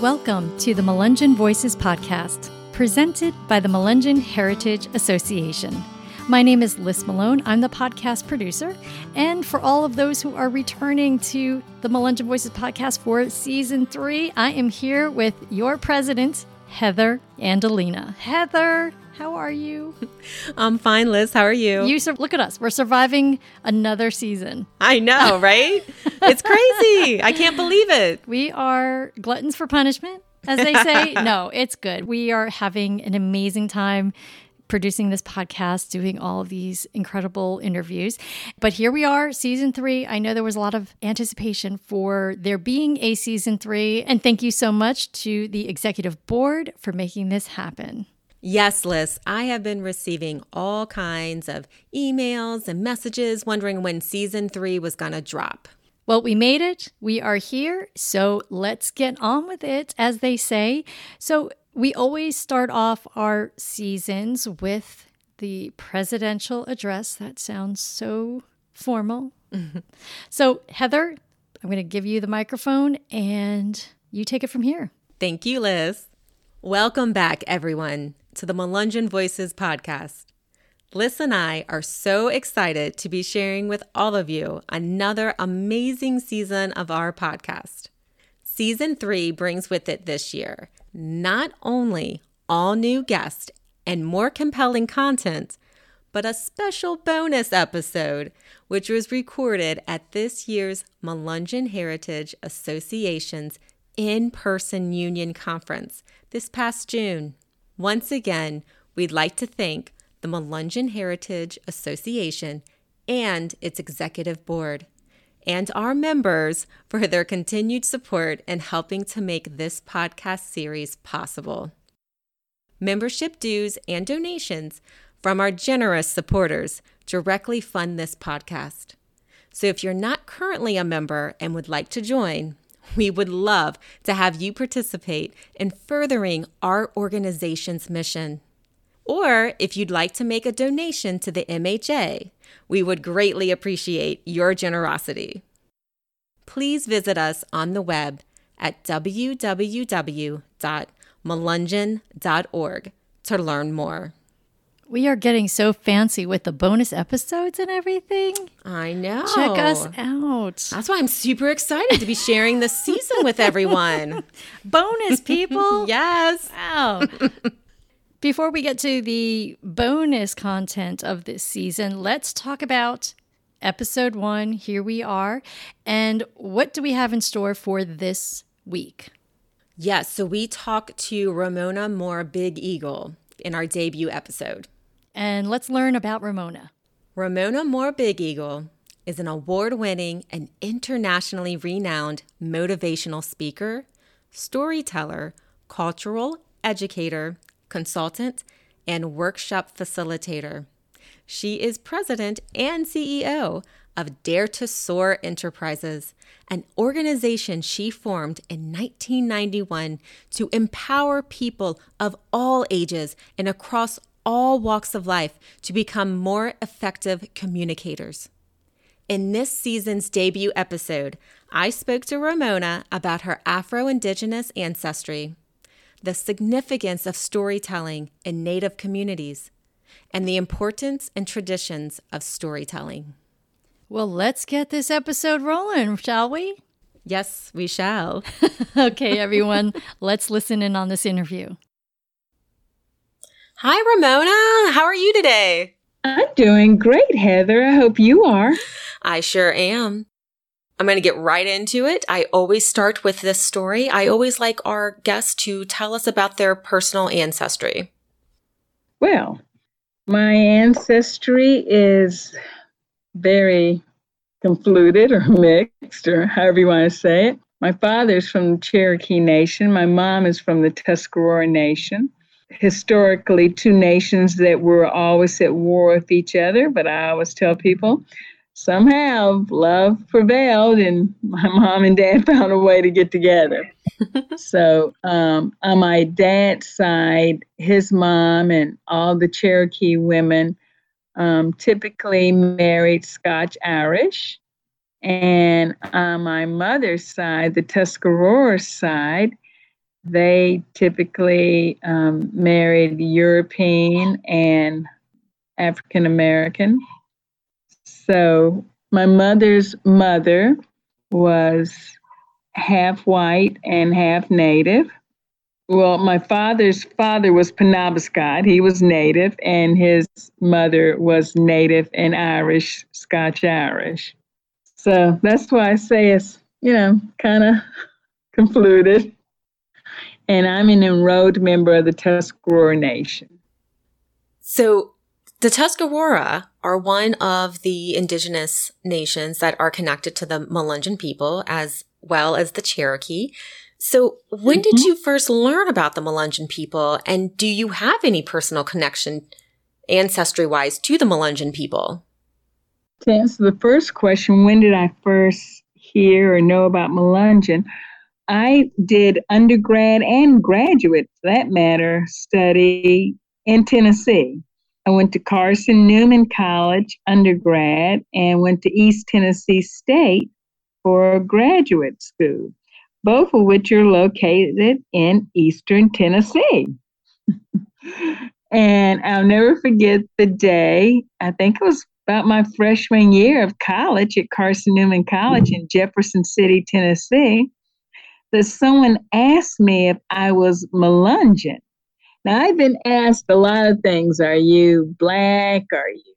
Welcome to the Melungeon Voices podcast, presented by the Melungeon Heritage Association. My name is Liz Malone. I'm the podcast producer. And for all of those who are returning to the Melungeon Voices podcast for season three, I am here with your president, Heather Andolina. Heather, how are you? I'm fine, Liz. How are you? You sur- look at us. We're surviving another season. I know, right? it's crazy. I can't believe it. We are gluttons for punishment, as they say. no, it's good. We are having an amazing time producing this podcast, doing all of these incredible interviews. But here we are, season three. I know there was a lot of anticipation for there being a season three. And thank you so much to the executive board for making this happen. Yes, Liz, I have been receiving all kinds of emails and messages wondering when season three was going to drop. Well, we made it. We are here. So let's get on with it, as they say. So we always start off our seasons with the presidential address. That sounds so formal. So, Heather, I'm going to give you the microphone and you take it from here. Thank you, Liz. Welcome back, everyone, to the Melungeon Voices podcast. Liz and I are so excited to be sharing with all of you another amazing season of our podcast. Season three brings with it this year not only all new guests and more compelling content, but a special bonus episode, which was recorded at this year's Melungeon Heritage Association's in person union conference this past June. Once again, we'd like to thank the Melungeon Heritage Association and its executive board, and our members for their continued support in helping to make this podcast series possible. Membership dues and donations from our generous supporters directly fund this podcast. So if you're not currently a member and would like to join, we would love to have you participate in furthering our organization's mission. Or if you'd like to make a donation to the MHA, we would greatly appreciate your generosity. Please visit us on the web at www.melungeon.org to learn more. We are getting so fancy with the bonus episodes and everything. I know. Check us out. That's why I'm super excited to be sharing this season with everyone. Bonus people. yes. Wow. Before we get to the bonus content of this season, let's talk about episode one. Here we are. And what do we have in store for this week? Yes. So we talk to Ramona Moore Big Eagle in our debut episode. And let's learn about Ramona. Ramona Moore Big Eagle is an award winning and internationally renowned motivational speaker, storyteller, cultural educator, consultant, and workshop facilitator. She is president and CEO of Dare to Soar Enterprises, an organization she formed in 1991 to empower people of all ages and across all walks of life to become more effective communicators. In this season's debut episode, I spoke to Ramona about her Afro Indigenous ancestry, the significance of storytelling in Native communities, and the importance and traditions of storytelling. Well, let's get this episode rolling, shall we? Yes, we shall. okay, everyone, let's listen in on this interview. Hi, Ramona. How are you today? I'm doing great, Heather. I hope you are. I sure am. I'm going to get right into it. I always start with this story. I always like our guests to tell us about their personal ancestry. Well, my ancestry is very confluted or mixed, or however you want to say it. My father's from the Cherokee Nation. My mom is from the Tuscarora Nation. Historically, two nations that were always at war with each other, but I always tell people somehow love prevailed and my mom and dad found a way to get together. so um, on my dad's side, his mom and all the Cherokee women um, typically married Scotch Irish. And on my mother's side, the Tuscarora side, they typically um, married European and African American. So my mother's mother was half white and half native. Well, my father's father was Penobscot. He was native, and his mother was native and Irish, Scotch Irish. So that's why I say it's, you know, kind of confluted. And I'm an enrolled member of the Tuscarora Nation. So the Tuscarora are one of the indigenous nations that are connected to the Melungeon people as well as the Cherokee. So when mm-hmm. did you first learn about the Melungeon people and do you have any personal connection ancestry wise to the Melungeon people? To answer the first question, when did I first hear or know about Melungeon? I did undergrad and graduate, for that matter, study in Tennessee. I went to Carson Newman College undergrad and went to East Tennessee State for graduate school, both of which are located in Eastern Tennessee. and I'll never forget the day, I think it was about my freshman year of college at Carson Newman College in Jefferson City, Tennessee, that someone asked me if I was Melungeon. Now, I've been asked a lot of things. Are you black? Are you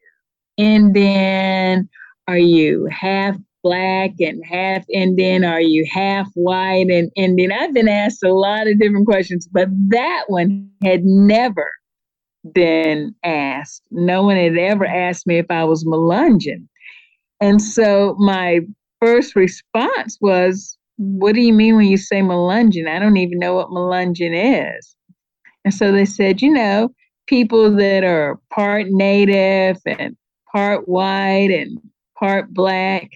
Indian? Are you half black and half Indian? Are you half white and Indian? I've been asked a lot of different questions, but that one had never been asked. No one had ever asked me if I was Melungeon. And so my first response was, What do you mean when you say Melungeon? I don't even know what Melungeon is. And so they said, you know, people that are part native and part white and part black.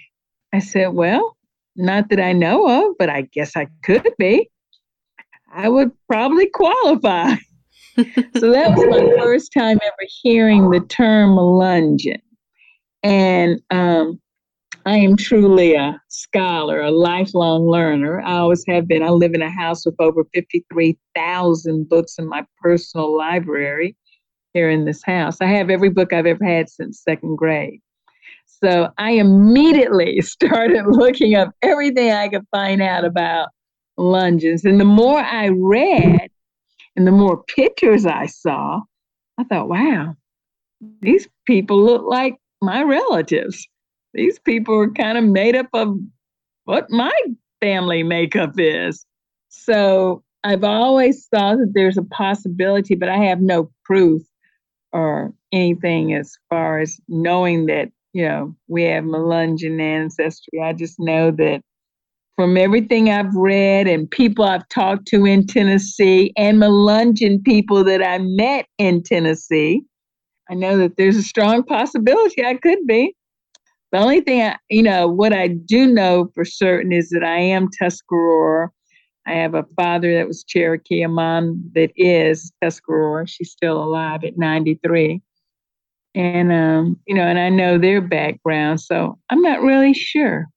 I said, well, not that I know of, but I guess I could be. I would probably qualify. so that was my first time ever hearing the term Melungeon. And um, I am truly a scholar, a lifelong learner. I always have been. I live in a house with over 53,000 books in my personal library here in this house. I have every book I've ever had since second grade. So I immediately started looking up everything I could find out about Melungeons. And the more I read and the more pictures I saw, I thought, wow, these people look like my relatives these people are kind of made up of what my family makeup is. So I've always thought that there's a possibility, but I have no proof or anything as far as knowing that, you know, we have Melungeon ancestry. I just know that from everything I've read and people I've talked to in Tennessee and Melungeon people that I met in Tennessee, I know that there's a strong possibility I could be. The only thing, I, you know, what I do know for certain is that I am Tuscarora. I have a father that was Cherokee, a mom that is Tuscarora. She's still alive at 93. And, um, you know, and I know their background, so I'm not really sure.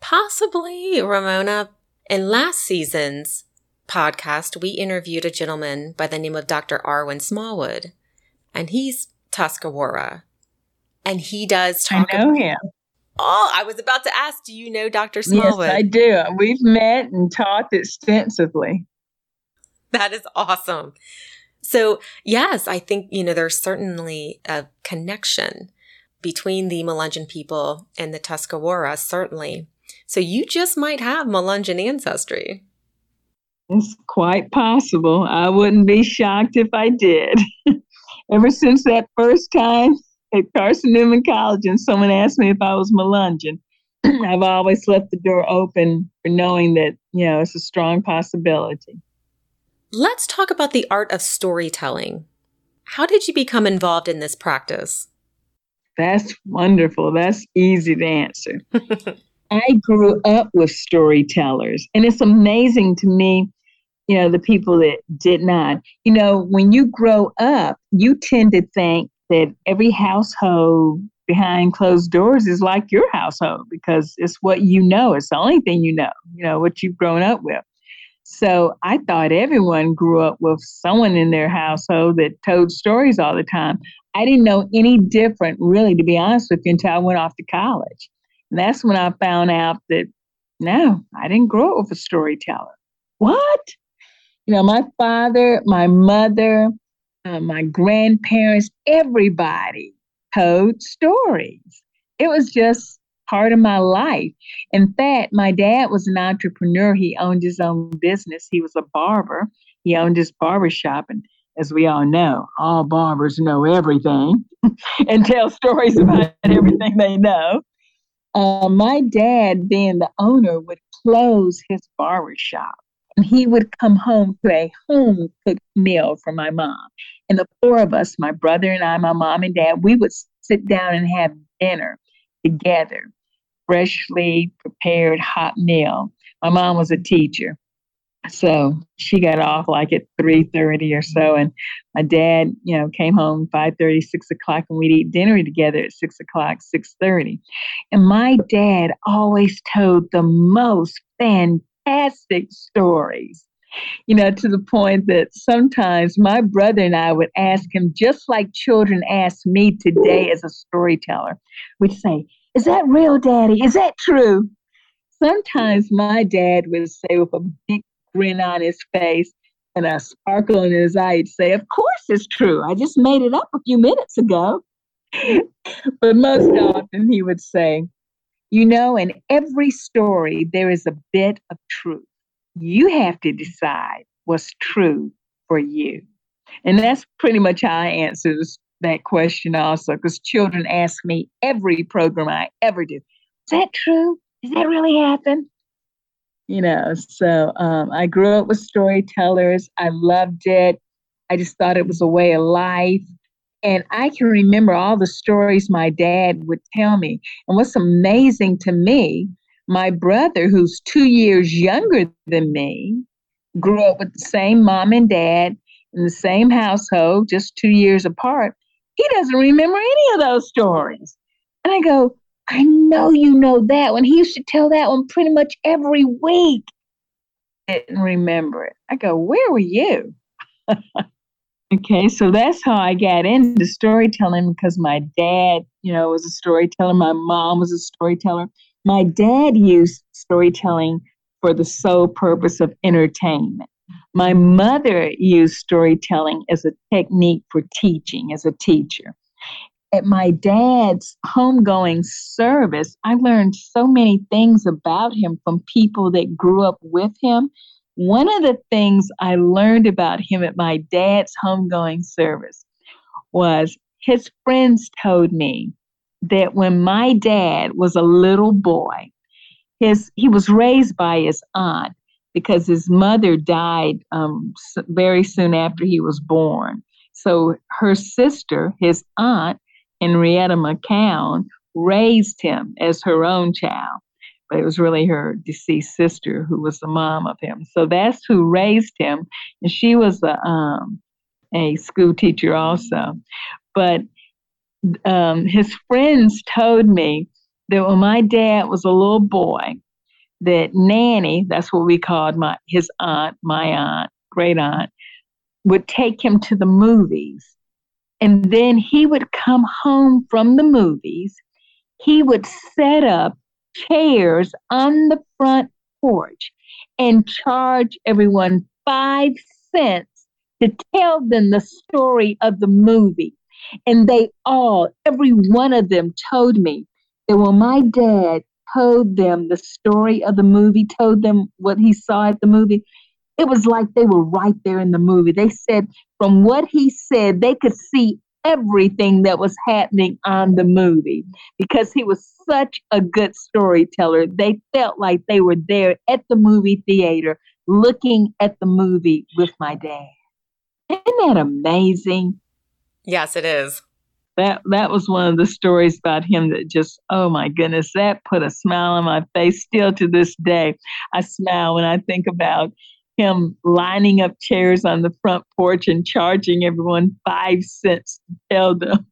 Possibly, Ramona. In last season's podcast, we interviewed a gentleman by the name of Dr. Arwin Smallwood, and he's Tuscarora and he does talk. I know about, him. Oh, I was about to ask, do you know Dr. Smallwood? Yes, I do. We've met and talked extensively. That is awesome. So, yes, I think, you know, there's certainly a connection between the Melungeon people and the Tuscarora, certainly. So you just might have Melungeon ancestry. It's quite possible. I wouldn't be shocked if I did. Ever since that first time at Carson Newman College and someone asked me if I was Melungeon, I've always left the door open for knowing that, you know, it's a strong possibility. Let's talk about the art of storytelling. How did you become involved in this practice? That's wonderful. That's easy to answer. I grew up with storytellers, and it's amazing to me, you know, the people that did not. You know, when you grow up, you tend to think that every household behind closed doors is like your household because it's what you know. It's the only thing you know, you know, what you've grown up with. So I thought everyone grew up with someone in their household that told stories all the time. I didn't know any different, really, to be honest with you, until I went off to college. And that's when I found out that no, I didn't grow up with a storyteller. What? You know, my father, my mother, uh, my grandparents, everybody told stories. It was just part of my life. In fact, my dad was an entrepreneur. He owned his own business. He was a barber. He owned his barber shop. And as we all know, all barbers know everything and tell stories about everything they know. Uh, my dad, being the owner, would close his barber shop he would come home to a home cooked meal for my mom. And the four of us, my brother and I, my mom and dad, we would sit down and have dinner together, freshly prepared hot meal. My mom was a teacher. So she got off like at 3.30 or so. And my dad, you know, came home 5.30, 6 o'clock, and we'd eat dinner together at 6 o'clock, 6.30. And my dad always told the most fantastic stories you know, to the point that sometimes my brother and I would ask him, just like children ask me today as a storyteller, we'd say, Is that real, Daddy? Is that true? Sometimes my dad would say with a big grin on his face and a sparkle in his eye, he'd say, Of course it's true. I just made it up a few minutes ago. but most often he would say, You know, in every story, there is a bit of truth you have to decide what's true for you. And that's pretty much how I answer that question also, because children ask me every program I ever do, is that true? Does that really happen? You know, so um, I grew up with storytellers. I loved it. I just thought it was a way of life. And I can remember all the stories my dad would tell me. And what's amazing to me my brother, who's two years younger than me, grew up with the same mom and dad in the same household, just two years apart. He doesn't remember any of those stories. And I go, I know you know that one. He used to tell that one pretty much every week. Didn't remember it. I go, where were you? okay, so that's how I got into storytelling because my dad, you know, was a storyteller. My mom was a storyteller. My dad used storytelling for the sole purpose of entertainment. My mother used storytelling as a technique for teaching, as a teacher. At my dad's homegoing service, I learned so many things about him from people that grew up with him. One of the things I learned about him at my dad's homegoing service was his friends told me that when my dad was a little boy, his he was raised by his aunt because his mother died um, very soon after he was born. So her sister, his aunt, Henrietta McCown, raised him as her own child. But it was really her deceased sister who was the mom of him. So that's who raised him. And she was a, um, a school teacher also. But um, his friends told me that when my dad was a little boy, that Nanny, that's what we called my his aunt, my aunt, great aunt, would take him to the movies. And then he would come home from the movies. He would set up chairs on the front porch and charge everyone five cents to tell them the story of the movie. And they all, every one of them told me that when my dad told them the story of the movie, told them what he saw at the movie, it was like they were right there in the movie. They said from what he said, they could see everything that was happening on the movie because he was such a good storyteller. They felt like they were there at the movie theater looking at the movie with my dad. Isn't that amazing? Yes, it is. That that was one of the stories about him that just oh my goodness that put a smile on my face still to this day. I smile when I think about him lining up chairs on the front porch and charging everyone 5 cents to tell them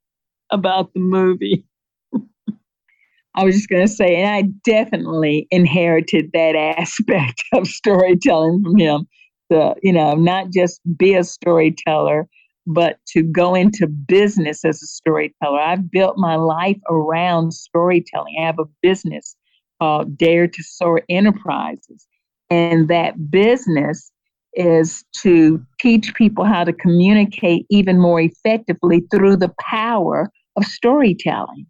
about the movie. I was just going to say, and I definitely inherited that aspect of storytelling from him. To, you know, not just be a storyteller, but to go into business as a storyteller. I've built my life around storytelling. I have a business called Dare to Soar Enterprises. And that business is to teach people how to communicate even more effectively through the power of storytelling.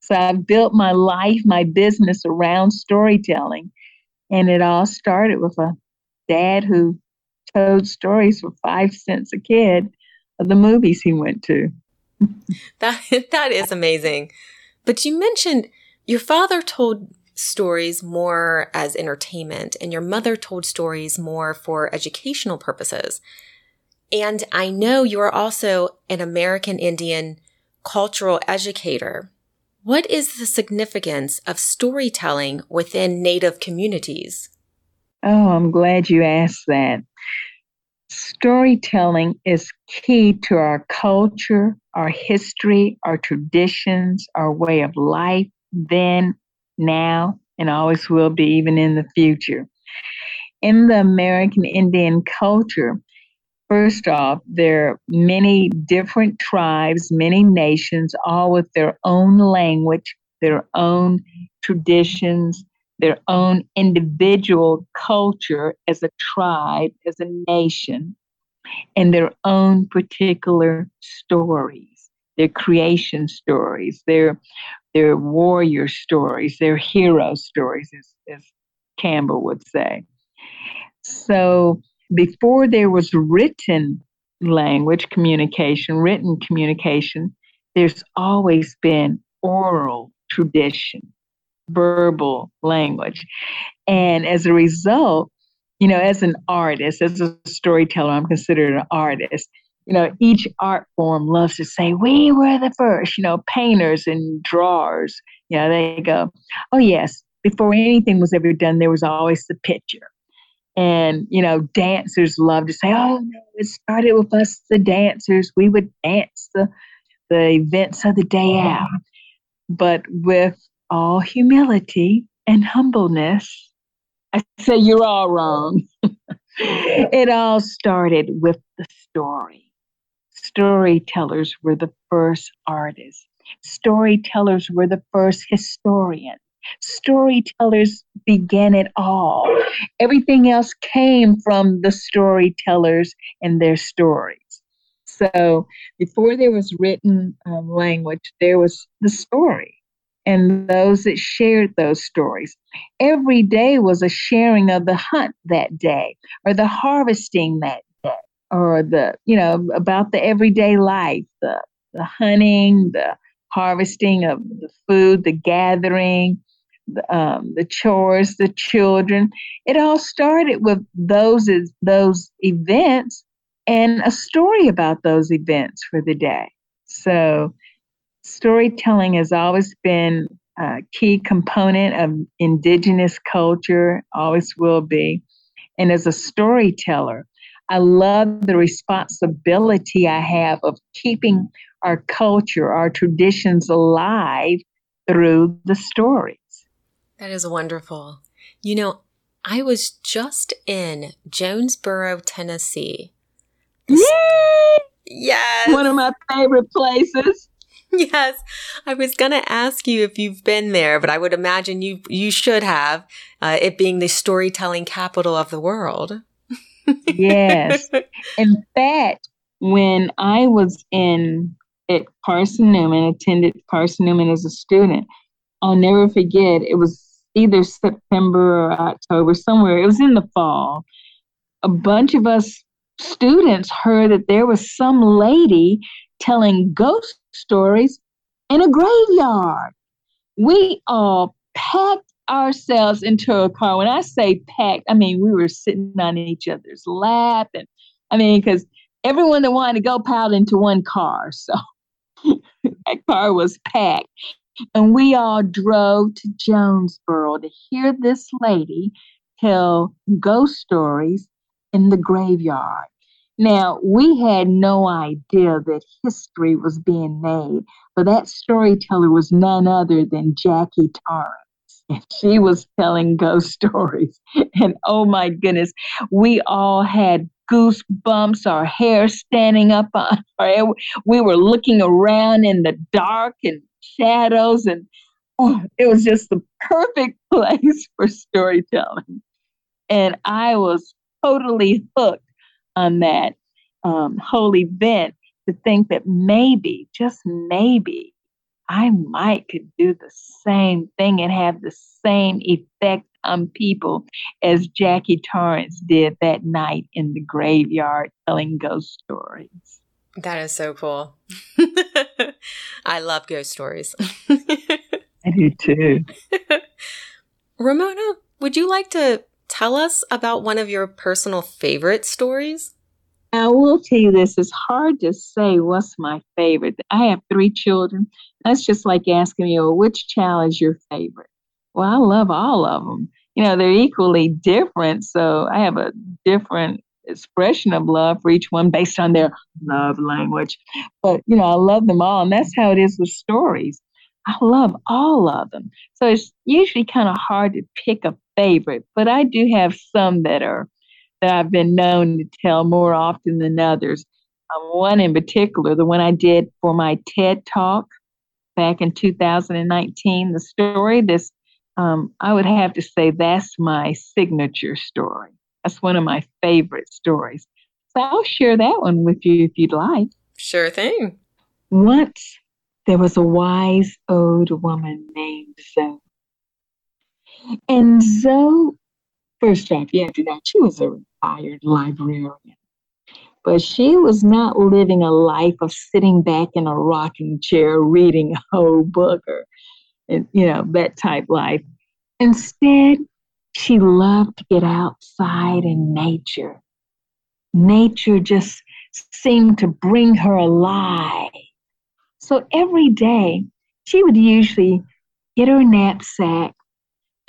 So I've built my life, my business around storytelling. And it all started with a dad who told stories for five cents a kid of the movies he went to. that that is amazing. But you mentioned your father told stories more as entertainment and your mother told stories more for educational purposes. And I know you are also an American Indian cultural educator. What is the significance of storytelling within Native communities? Oh, I'm glad you asked that. Storytelling is key to our culture, our history, our traditions, our way of life, then, now, and always will be, even in the future. In the American Indian culture, first off, there are many different tribes, many nations, all with their own language, their own traditions, their own individual culture as a tribe, as a nation, and their own particular stories, their creation stories, their their warrior stories, their hero stories, as, as Campbell would say. So before there was written language communication, written communication, there's always been oral tradition verbal language. And as a result, you know, as an artist, as a storyteller, I'm considered an artist. You know, each art form loves to say, we were the first, you know, painters and drawers. You know, they go, oh, yes, before anything was ever done, there was always the picture. And, you know, dancers love to say, oh, no, it started with us, the dancers. We would dance the, the events of the day out. But with all humility and humbleness, I say you're all wrong. it all started with the story. Storytellers were the first artists. Storytellers were the first historians. Storytellers began it all. Everything else came from the storytellers and their stories. So before there was written um, language, there was the story and those that shared those stories. Every day was a sharing of the hunt that day, or the harvesting that or the, you know, about the everyday life, the, the hunting, the harvesting of the food, the gathering, the, um, the chores, the children. It all started with those those events and a story about those events for the day. So storytelling has always been a key component of indigenous culture, always will be. And as a storyteller, I love the responsibility I have of keeping our culture, our traditions alive through the stories. That is wonderful. You know, I was just in Jonesborough, Tennessee. Yay! Yes. One of my favorite places. yes, I was going to ask you if you've been there, but I would imagine you you should have. Uh, it being the storytelling capital of the world. Yes, in fact, when I was in at Carson Newman, attended Carson Newman as a student, I'll never forget. It was either September or October, somewhere. It was in the fall. A bunch of us students heard that there was some lady telling ghost stories in a graveyard. We all packed ourselves into a car. When I say packed, I mean we were sitting on each other's lap, and I mean because everyone that wanted to go piled into one car. So that car was packed. And we all drove to Jonesborough to hear this lady tell ghost stories in the graveyard. Now, we had no idea that history was being made, but that storyteller was none other than Jackie Torrence. And she was telling ghost stories. And oh my goodness, we all had goosebumps, our hair standing up on our. We were looking around in the dark and shadows, and oh, it was just the perfect place for storytelling. And I was totally hooked on that um, whole event to think that maybe, just maybe, I might could do the same thing and have the same effect on people as Jackie Torrence did that night in the graveyard telling ghost stories. That is so cool. I love ghost stories. I do too. Ramona, would you like to tell us about one of your personal favorite stories? I will tell you this it's hard to say what's my favorite. I have three children. That's just like asking me, well, which child is your favorite? Well, I love all of them. You know, they're equally different. So I have a different expression of love for each one based on their love language. But, you know, I love them all. And that's how it is with stories. I love all of them. So it's usually kind of hard to pick a favorite, but I do have some that are that I've been known to tell more often than others. Um, one in particular, the one I did for my TED talk back in 2019, the story this um, I would have to say that's my signature story. That's one of my favorite stories. So I'll share that one with you if you'd like. Sure thing. Once there was a wise old woman named Zoe. And Zoe, first off, you have to know, she was a retired librarian. But she was not living a life of sitting back in a rocking chair reading a whole book or, you know, that type life. Instead, she loved to get outside in nature. Nature just seemed to bring her alive. So every day, she would usually get her knapsack,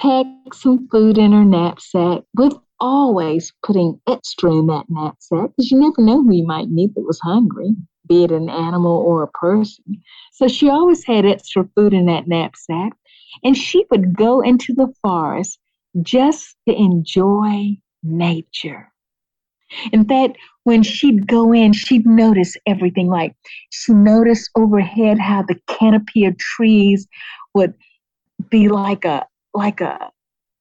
pack some food in her knapsack with always putting extra in that knapsack because you never know who you might meet that was hungry, be it an animal or a person. So she always had extra food in that knapsack. And she would go into the forest just to enjoy nature. In fact, when she'd go in, she'd notice everything. Like she noticed overhead how the canopy of trees would be like a like a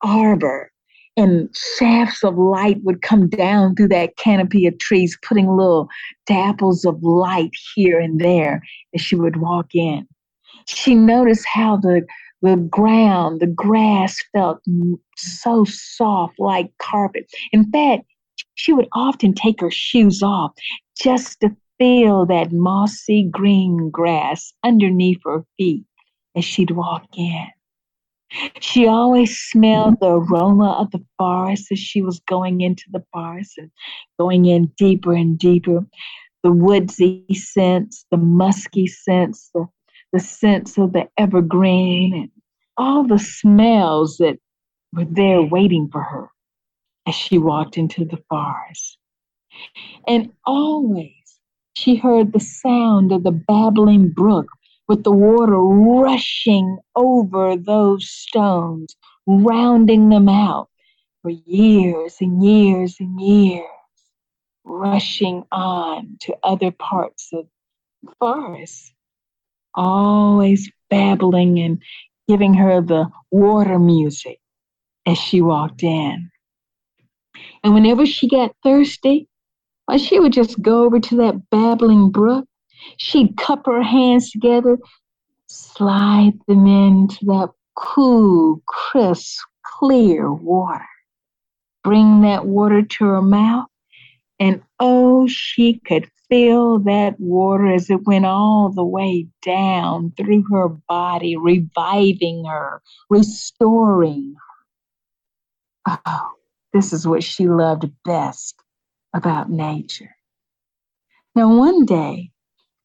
arbor and shafts of light would come down through that canopy of trees, putting little dapples of light here and there as she would walk in. She noticed how the the ground, the grass felt so soft like carpet. In fact, she would often take her shoes off just to feel that mossy green grass underneath her feet as she'd walk in. She always smelled the aroma of the forest as she was going into the forest and going in deeper and deeper. The woodsy scents, the musky scents, the, the scents of the evergreen, and all the smells that were there waiting for her as she walked into the forest. And always she heard the sound of the babbling brook with the water rushing over those stones, rounding them out for years and years and years, rushing on to other parts of the forest, always babbling and giving her the water music as she walked in. And whenever she got thirsty, well, she would just go over to that babbling brook She'd cup her hands together, slide them into that cool, crisp, clear water. Bring that water to her mouth, and oh, she could feel that water as it went all the way down through her body, reviving her, restoring her. Oh, this is what she loved best about nature. Now, one day,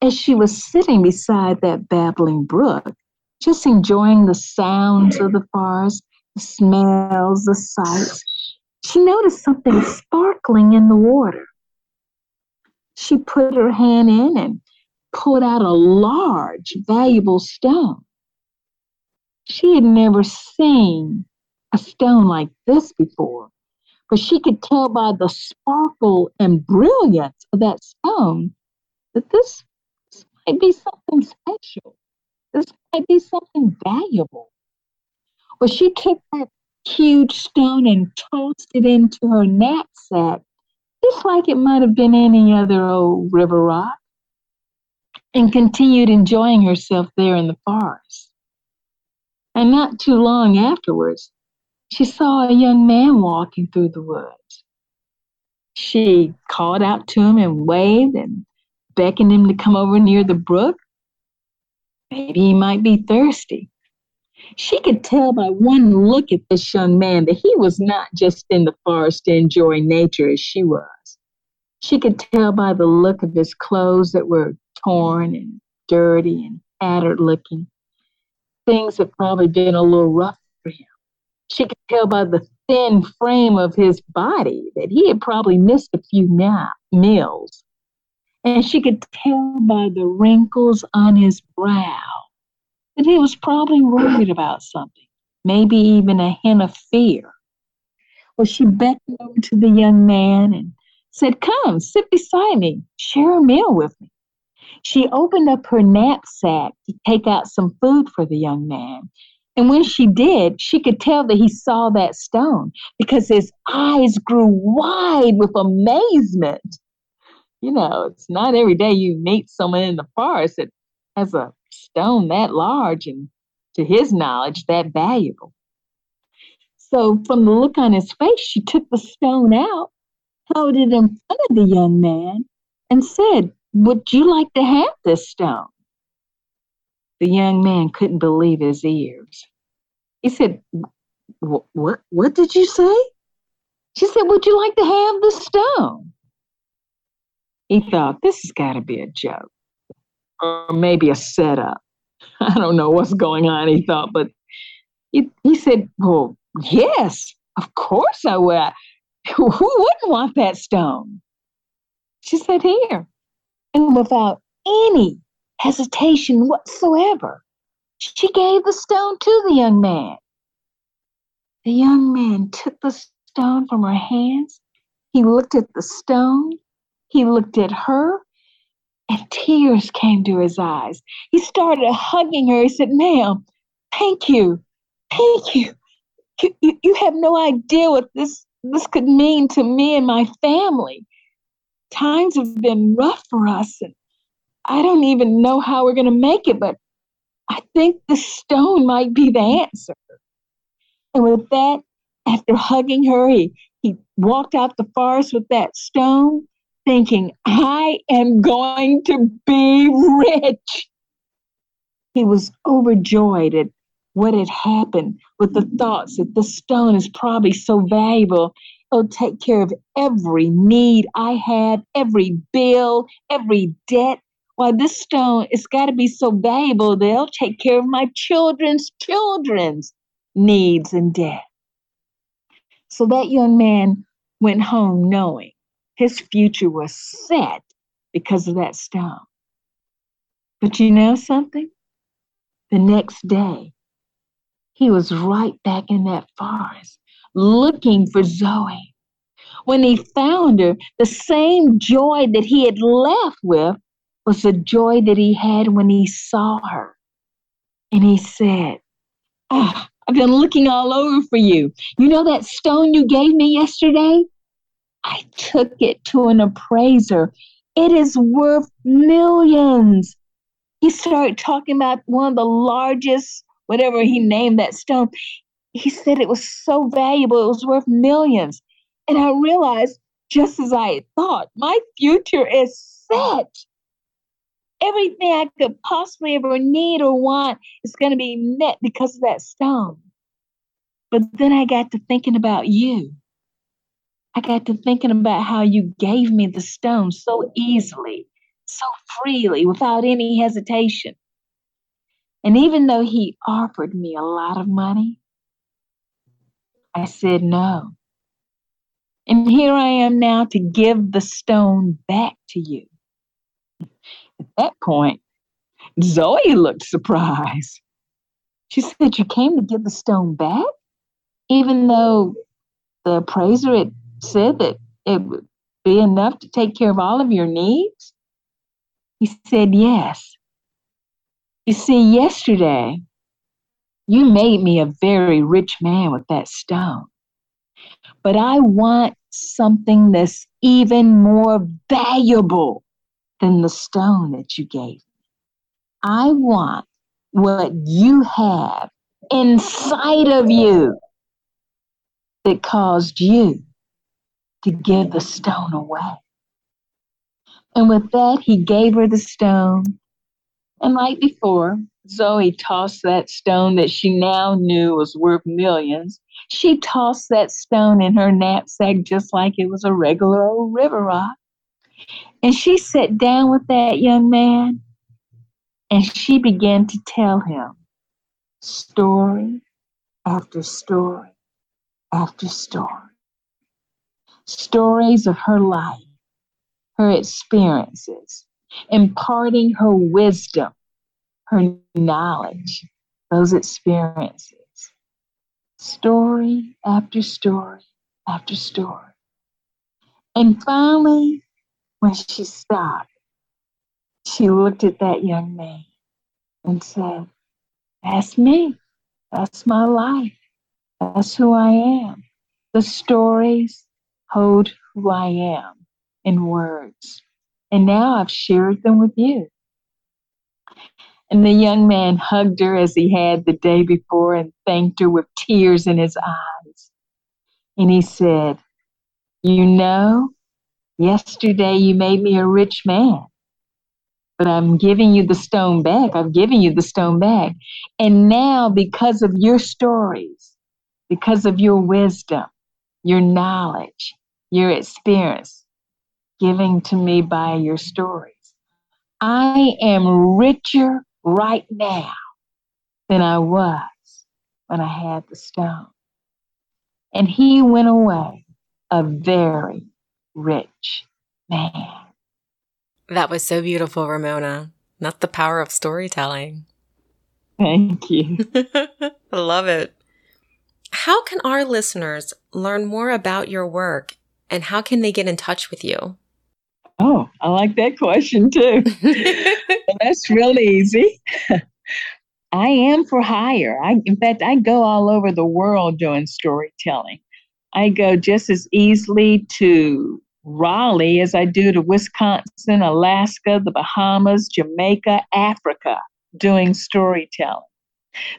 as she was sitting beside that babbling brook, just enjoying the sounds of the forest, the smells, the sights, she noticed something sparkling in the water. She put her hand in and pulled out a large, valuable stone. She had never seen a stone like this before, but she could tell by the sparkle and brilliance of that stone that this, might be something special. This might be something valuable. Well, she took that huge stone and tossed it into her knapsack, just like it might have been any other old river rock, and continued enjoying herself there in the forest. And not too long afterwards, she saw a young man walking through the woods. She called out to him and waved and beckoned him to come over near the brook. Maybe he might be thirsty. She could tell by one look at this young man that he was not just in the forest to enjoy nature as she was. She could tell by the look of his clothes that were torn and dirty and tattered looking. Things had probably been a little rough for him. She could tell by the thin frame of his body that he had probably missed a few nap, meals. And she could tell by the wrinkles on his brow that he was probably worried about something, maybe even a hint of fear. Well, she beckoned over to the young man and said, Come, sit beside me, share a meal with me. She opened up her knapsack to take out some food for the young man. And when she did, she could tell that he saw that stone because his eyes grew wide with amazement. You know, it's not every day you meet someone in the forest that has a stone that large and, to his knowledge, that valuable. So, from the look on his face, she took the stone out, held it in front of the young man, and said, Would you like to have this stone? The young man couldn't believe his ears. He said, What, what did you say? She said, Would you like to have the stone? He thought, This has got to be a joke or maybe a setup. I don't know what's going on, he thought, but he, he said, Well, yes, of course I will. Who wouldn't want that stone? She said, Here. And without any hesitation whatsoever, she gave the stone to the young man. The young man took the stone from her hands. He looked at the stone. He looked at her and tears came to his eyes. He started hugging her. He said, Ma'am, thank you. Thank you. You, you, you have no idea what this, this could mean to me and my family. Times have been rough for us, and I don't even know how we're going to make it, but I think the stone might be the answer. And with that, after hugging her, he, he walked out the forest with that stone thinking, I am going to be rich. He was overjoyed at what had happened with the thoughts that the stone is probably so valuable. It'll take care of every need I had, every bill, every debt. Why, this stone, it's got to be so valuable that it'll take care of my children's children's needs and debt. So that young man went home knowing his future was set because of that stone. But you know something? The next day, he was right back in that forest looking for Zoe. When he found her, the same joy that he had left with was the joy that he had when he saw her. And he said, oh, I've been looking all over for you. You know that stone you gave me yesterday? I took it to an appraiser. It is worth millions. He started talking about one of the largest, whatever he named that stone. He said it was so valuable, it was worth millions. And I realized, just as I thought, my future is set. Everything I could possibly ever need or want is going to be met because of that stone. But then I got to thinking about you. I got to thinking about how you gave me the stone so easily, so freely, without any hesitation. And even though he offered me a lot of money, I said no. And here I am now to give the stone back to you. At that point, Zoe looked surprised. She said, You came to give the stone back? Even though the appraiser had said that it would be enough to take care of all of your needs? He said, Yes. You see, yesterday, you made me a very rich man with that stone. But I want something that's even more valuable than the stone that you gave me. I want what you have inside of you that caused you to give the stone away. And with that, he gave her the stone. And like before, Zoe tossed that stone that she now knew was worth millions. She tossed that stone in her knapsack just like it was a regular old river rock. And she sat down with that young man and she began to tell him story after story after story. Stories of her life, her experiences, imparting her wisdom, her knowledge, those experiences. Story after story after story. And finally, when she stopped, she looked at that young man and said, That's me. That's my life. That's who I am. The stories hold who I am in words. And now I've shared them with you. And the young man hugged her as he had the day before and thanked her with tears in his eyes. And he said, You know, yesterday you made me a rich man, but I'm giving you the stone back. I've given you the stone back. And now, because of your stories, because of your wisdom, your knowledge, your experience, giving to me by your stories. I am richer right now than I was when I had the stone. And he went away a very rich man. That was so beautiful, Ramona. Not the power of storytelling. Thank you. I love it. How can our listeners learn more about your work and how can they get in touch with you? Oh, I like that question too. that's real easy. I am for hire. I, in fact, I go all over the world doing storytelling. I go just as easily to Raleigh as I do to Wisconsin, Alaska, the Bahamas, Jamaica, Africa, doing storytelling.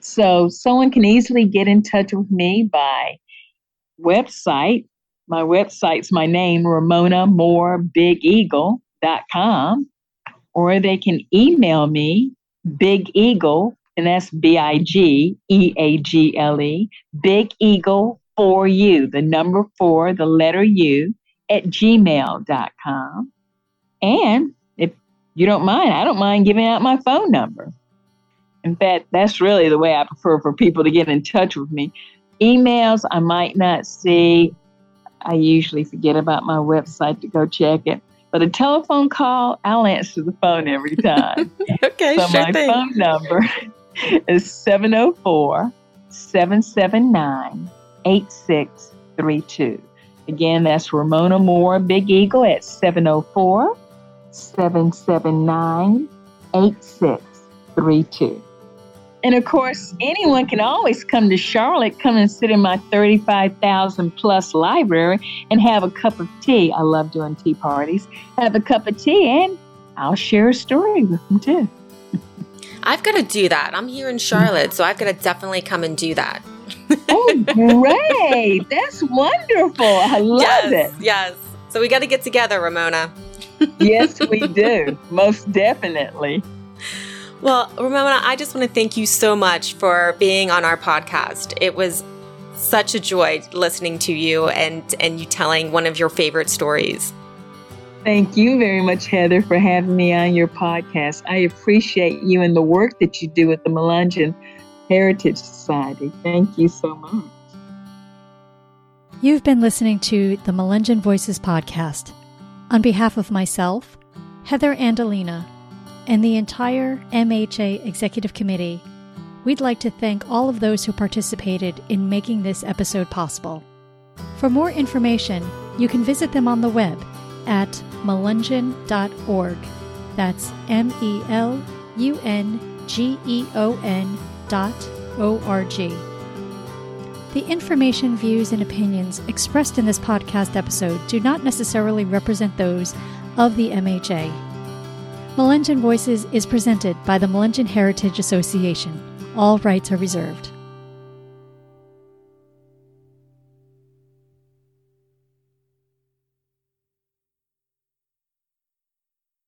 So someone can easily get in touch with me by website. My website's my name, Ramona Moore Big Eagle.com, or they can email me, Big Eagle, and that's B I G E A G L E, Big Eagle for you, the number four, the letter U, at gmail.com. And if you don't mind, I don't mind giving out my phone number. In fact, that's really the way I prefer for people to get in touch with me. Emails, I might not see. I usually forget about my website to go check it. But a telephone call, I'll answer the phone every time. okay, so sure my thing. phone number is 704 779 8632. Again, that's Ramona Moore Big Eagle at 704 779 8632. And of course, anyone can always come to Charlotte, come and sit in my 35,000 plus library and have a cup of tea. I love doing tea parties. Have a cup of tea and I'll share a story with them too. I've got to do that. I'm here in Charlotte, so I've got to definitely come and do that. oh, great. That's wonderful. I love yes, it. Yes. So we got to get together, Ramona. yes, we do. Most definitely. Well, Ramona, I just want to thank you so much for being on our podcast. It was such a joy listening to you and and you telling one of your favorite stories. Thank you very much, Heather, for having me on your podcast. I appreciate you and the work that you do with the Melungeon Heritage Society. Thank you so much. You've been listening to the Melungeon Voices podcast. On behalf of myself, Heather Andalina, and the entire MHA Executive Committee, we'd like to thank all of those who participated in making this episode possible. For more information, you can visit them on the web at melungeon.org. That's M E L U N G E O N dot O R G. The information, views, and opinions expressed in this podcast episode do not necessarily represent those of the MHA. Melungeon Voices is presented by the Melungeon Heritage Association. All rights are reserved.